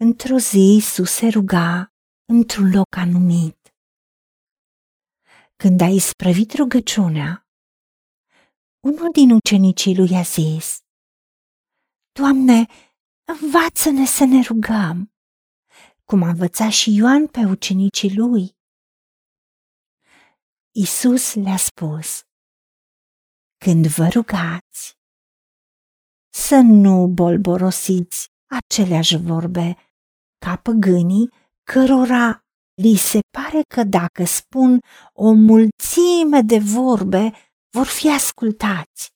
Într-o zi, Isus se ruga într-un loc anumit. Când a isprăvit rugăciunea, unul din ucenicii lui a zis, Doamne, învață-ne să ne rugăm, cum a învățat și Ioan pe ucenicii lui. Isus le-a spus, când vă rugați, să nu bolborosiți aceleași vorbe ca păgânii cărora li se pare că dacă spun o mulțime de vorbe, vor fi ascultați.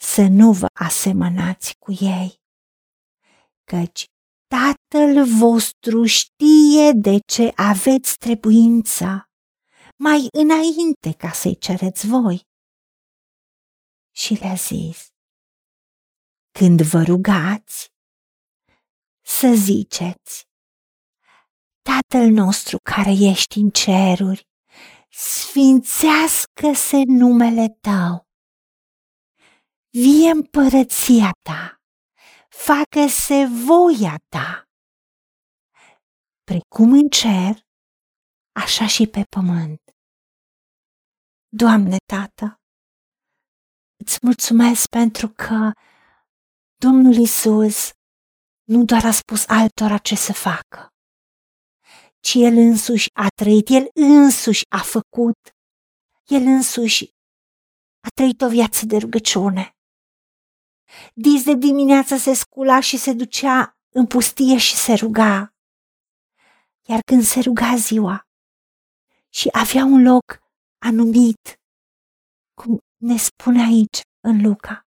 Să nu vă asemănați cu ei, căci Tatăl vostru știe de ce aveți trebuință mai înainte ca să-i cereți voi. Și le-a zis, când vă rugați, să ziceți, Tatăl nostru care ești în ceruri, sfințească-se numele Tău. Vie împărăția Ta, facă-se voia Ta, precum în cer, așa și pe pământ. Doamne, Tată, îți mulțumesc pentru că Domnul Isus nu doar a spus altora ce să facă, ci El însuși a trăit, El însuși a făcut, El însuși a trăit o viață de rugăciune. Dis de dimineață se scula și se ducea în pustie și se ruga. Iar când se ruga ziua și avea un loc anumit, cum ne spune aici în Luca,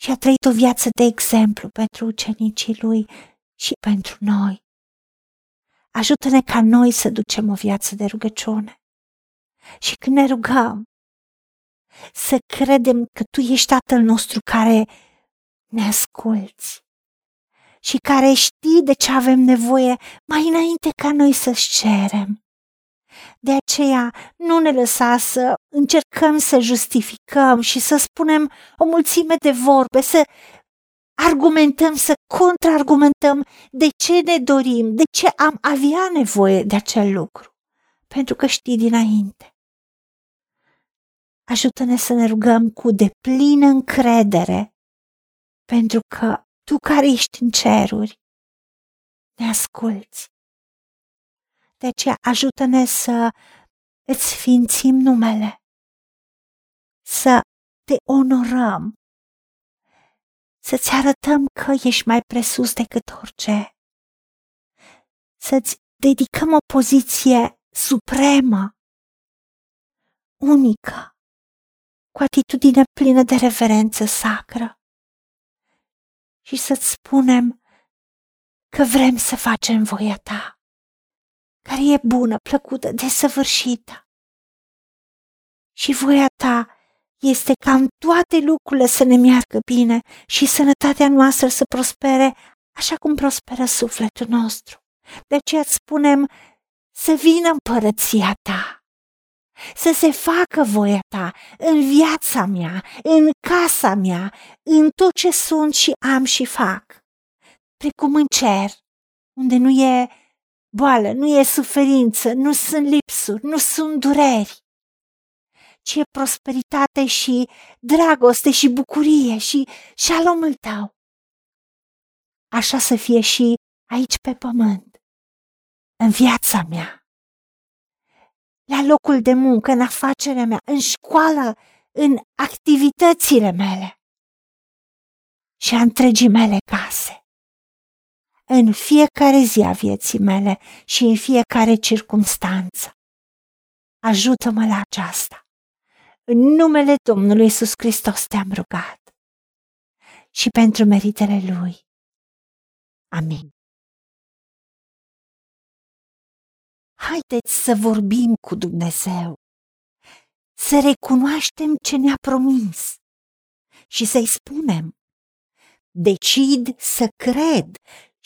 și a trăit o viață de exemplu pentru ucenicii lui și pentru noi. Ajută-ne ca noi să ducem o viață de rugăciune. Și când ne rugăm, să credem că Tu ești Tatăl nostru care ne asculți și care știi de ce avem nevoie mai înainte ca noi să-ți cerem. De aceea nu ne lăsa să încercăm să justificăm și să spunem o mulțime de vorbe, să argumentăm, să contraargumentăm de ce ne dorim, de ce am avea nevoie de acel lucru, pentru că știi dinainte. Ajută-ne să ne rugăm cu deplină încredere, pentru că Tu care ești în ceruri, ne asculți de aceea ajută-ne să îți sfințim numele, să te onorăm, să-ți arătăm că ești mai presus decât orice, să-ți dedicăm o poziție supremă, unică, cu atitudine plină de reverență sacră. Și să-ți spunem că vrem să facem voia ta care e bună, plăcută, desăvârșită. Și voia ta este ca în toate lucrurile să ne meargă bine și sănătatea noastră să prospere așa cum prosperă sufletul nostru. De aceea îți spunem să vină împărăția ta, să se facă voia ta în viața mea, în casa mea, în tot ce sunt și am și fac, precum în cer, unde nu e boală, nu e suferință, nu sunt lipsuri, nu sunt dureri, ci e prosperitate și dragoste și bucurie și șalomul tău. Așa să fie și aici pe pământ, în viața mea, la locul de muncă, în afacerea mea, în școală, în activitățile mele și a întregii mele case în fiecare zi a vieții mele și în fiecare circunstanță. Ajută-mă la aceasta. În numele Domnului Isus Hristos te-am rugat și pentru meritele Lui. Amin. Haideți să vorbim cu Dumnezeu, să recunoaștem ce ne-a promis și să-i spunem. Decid să cred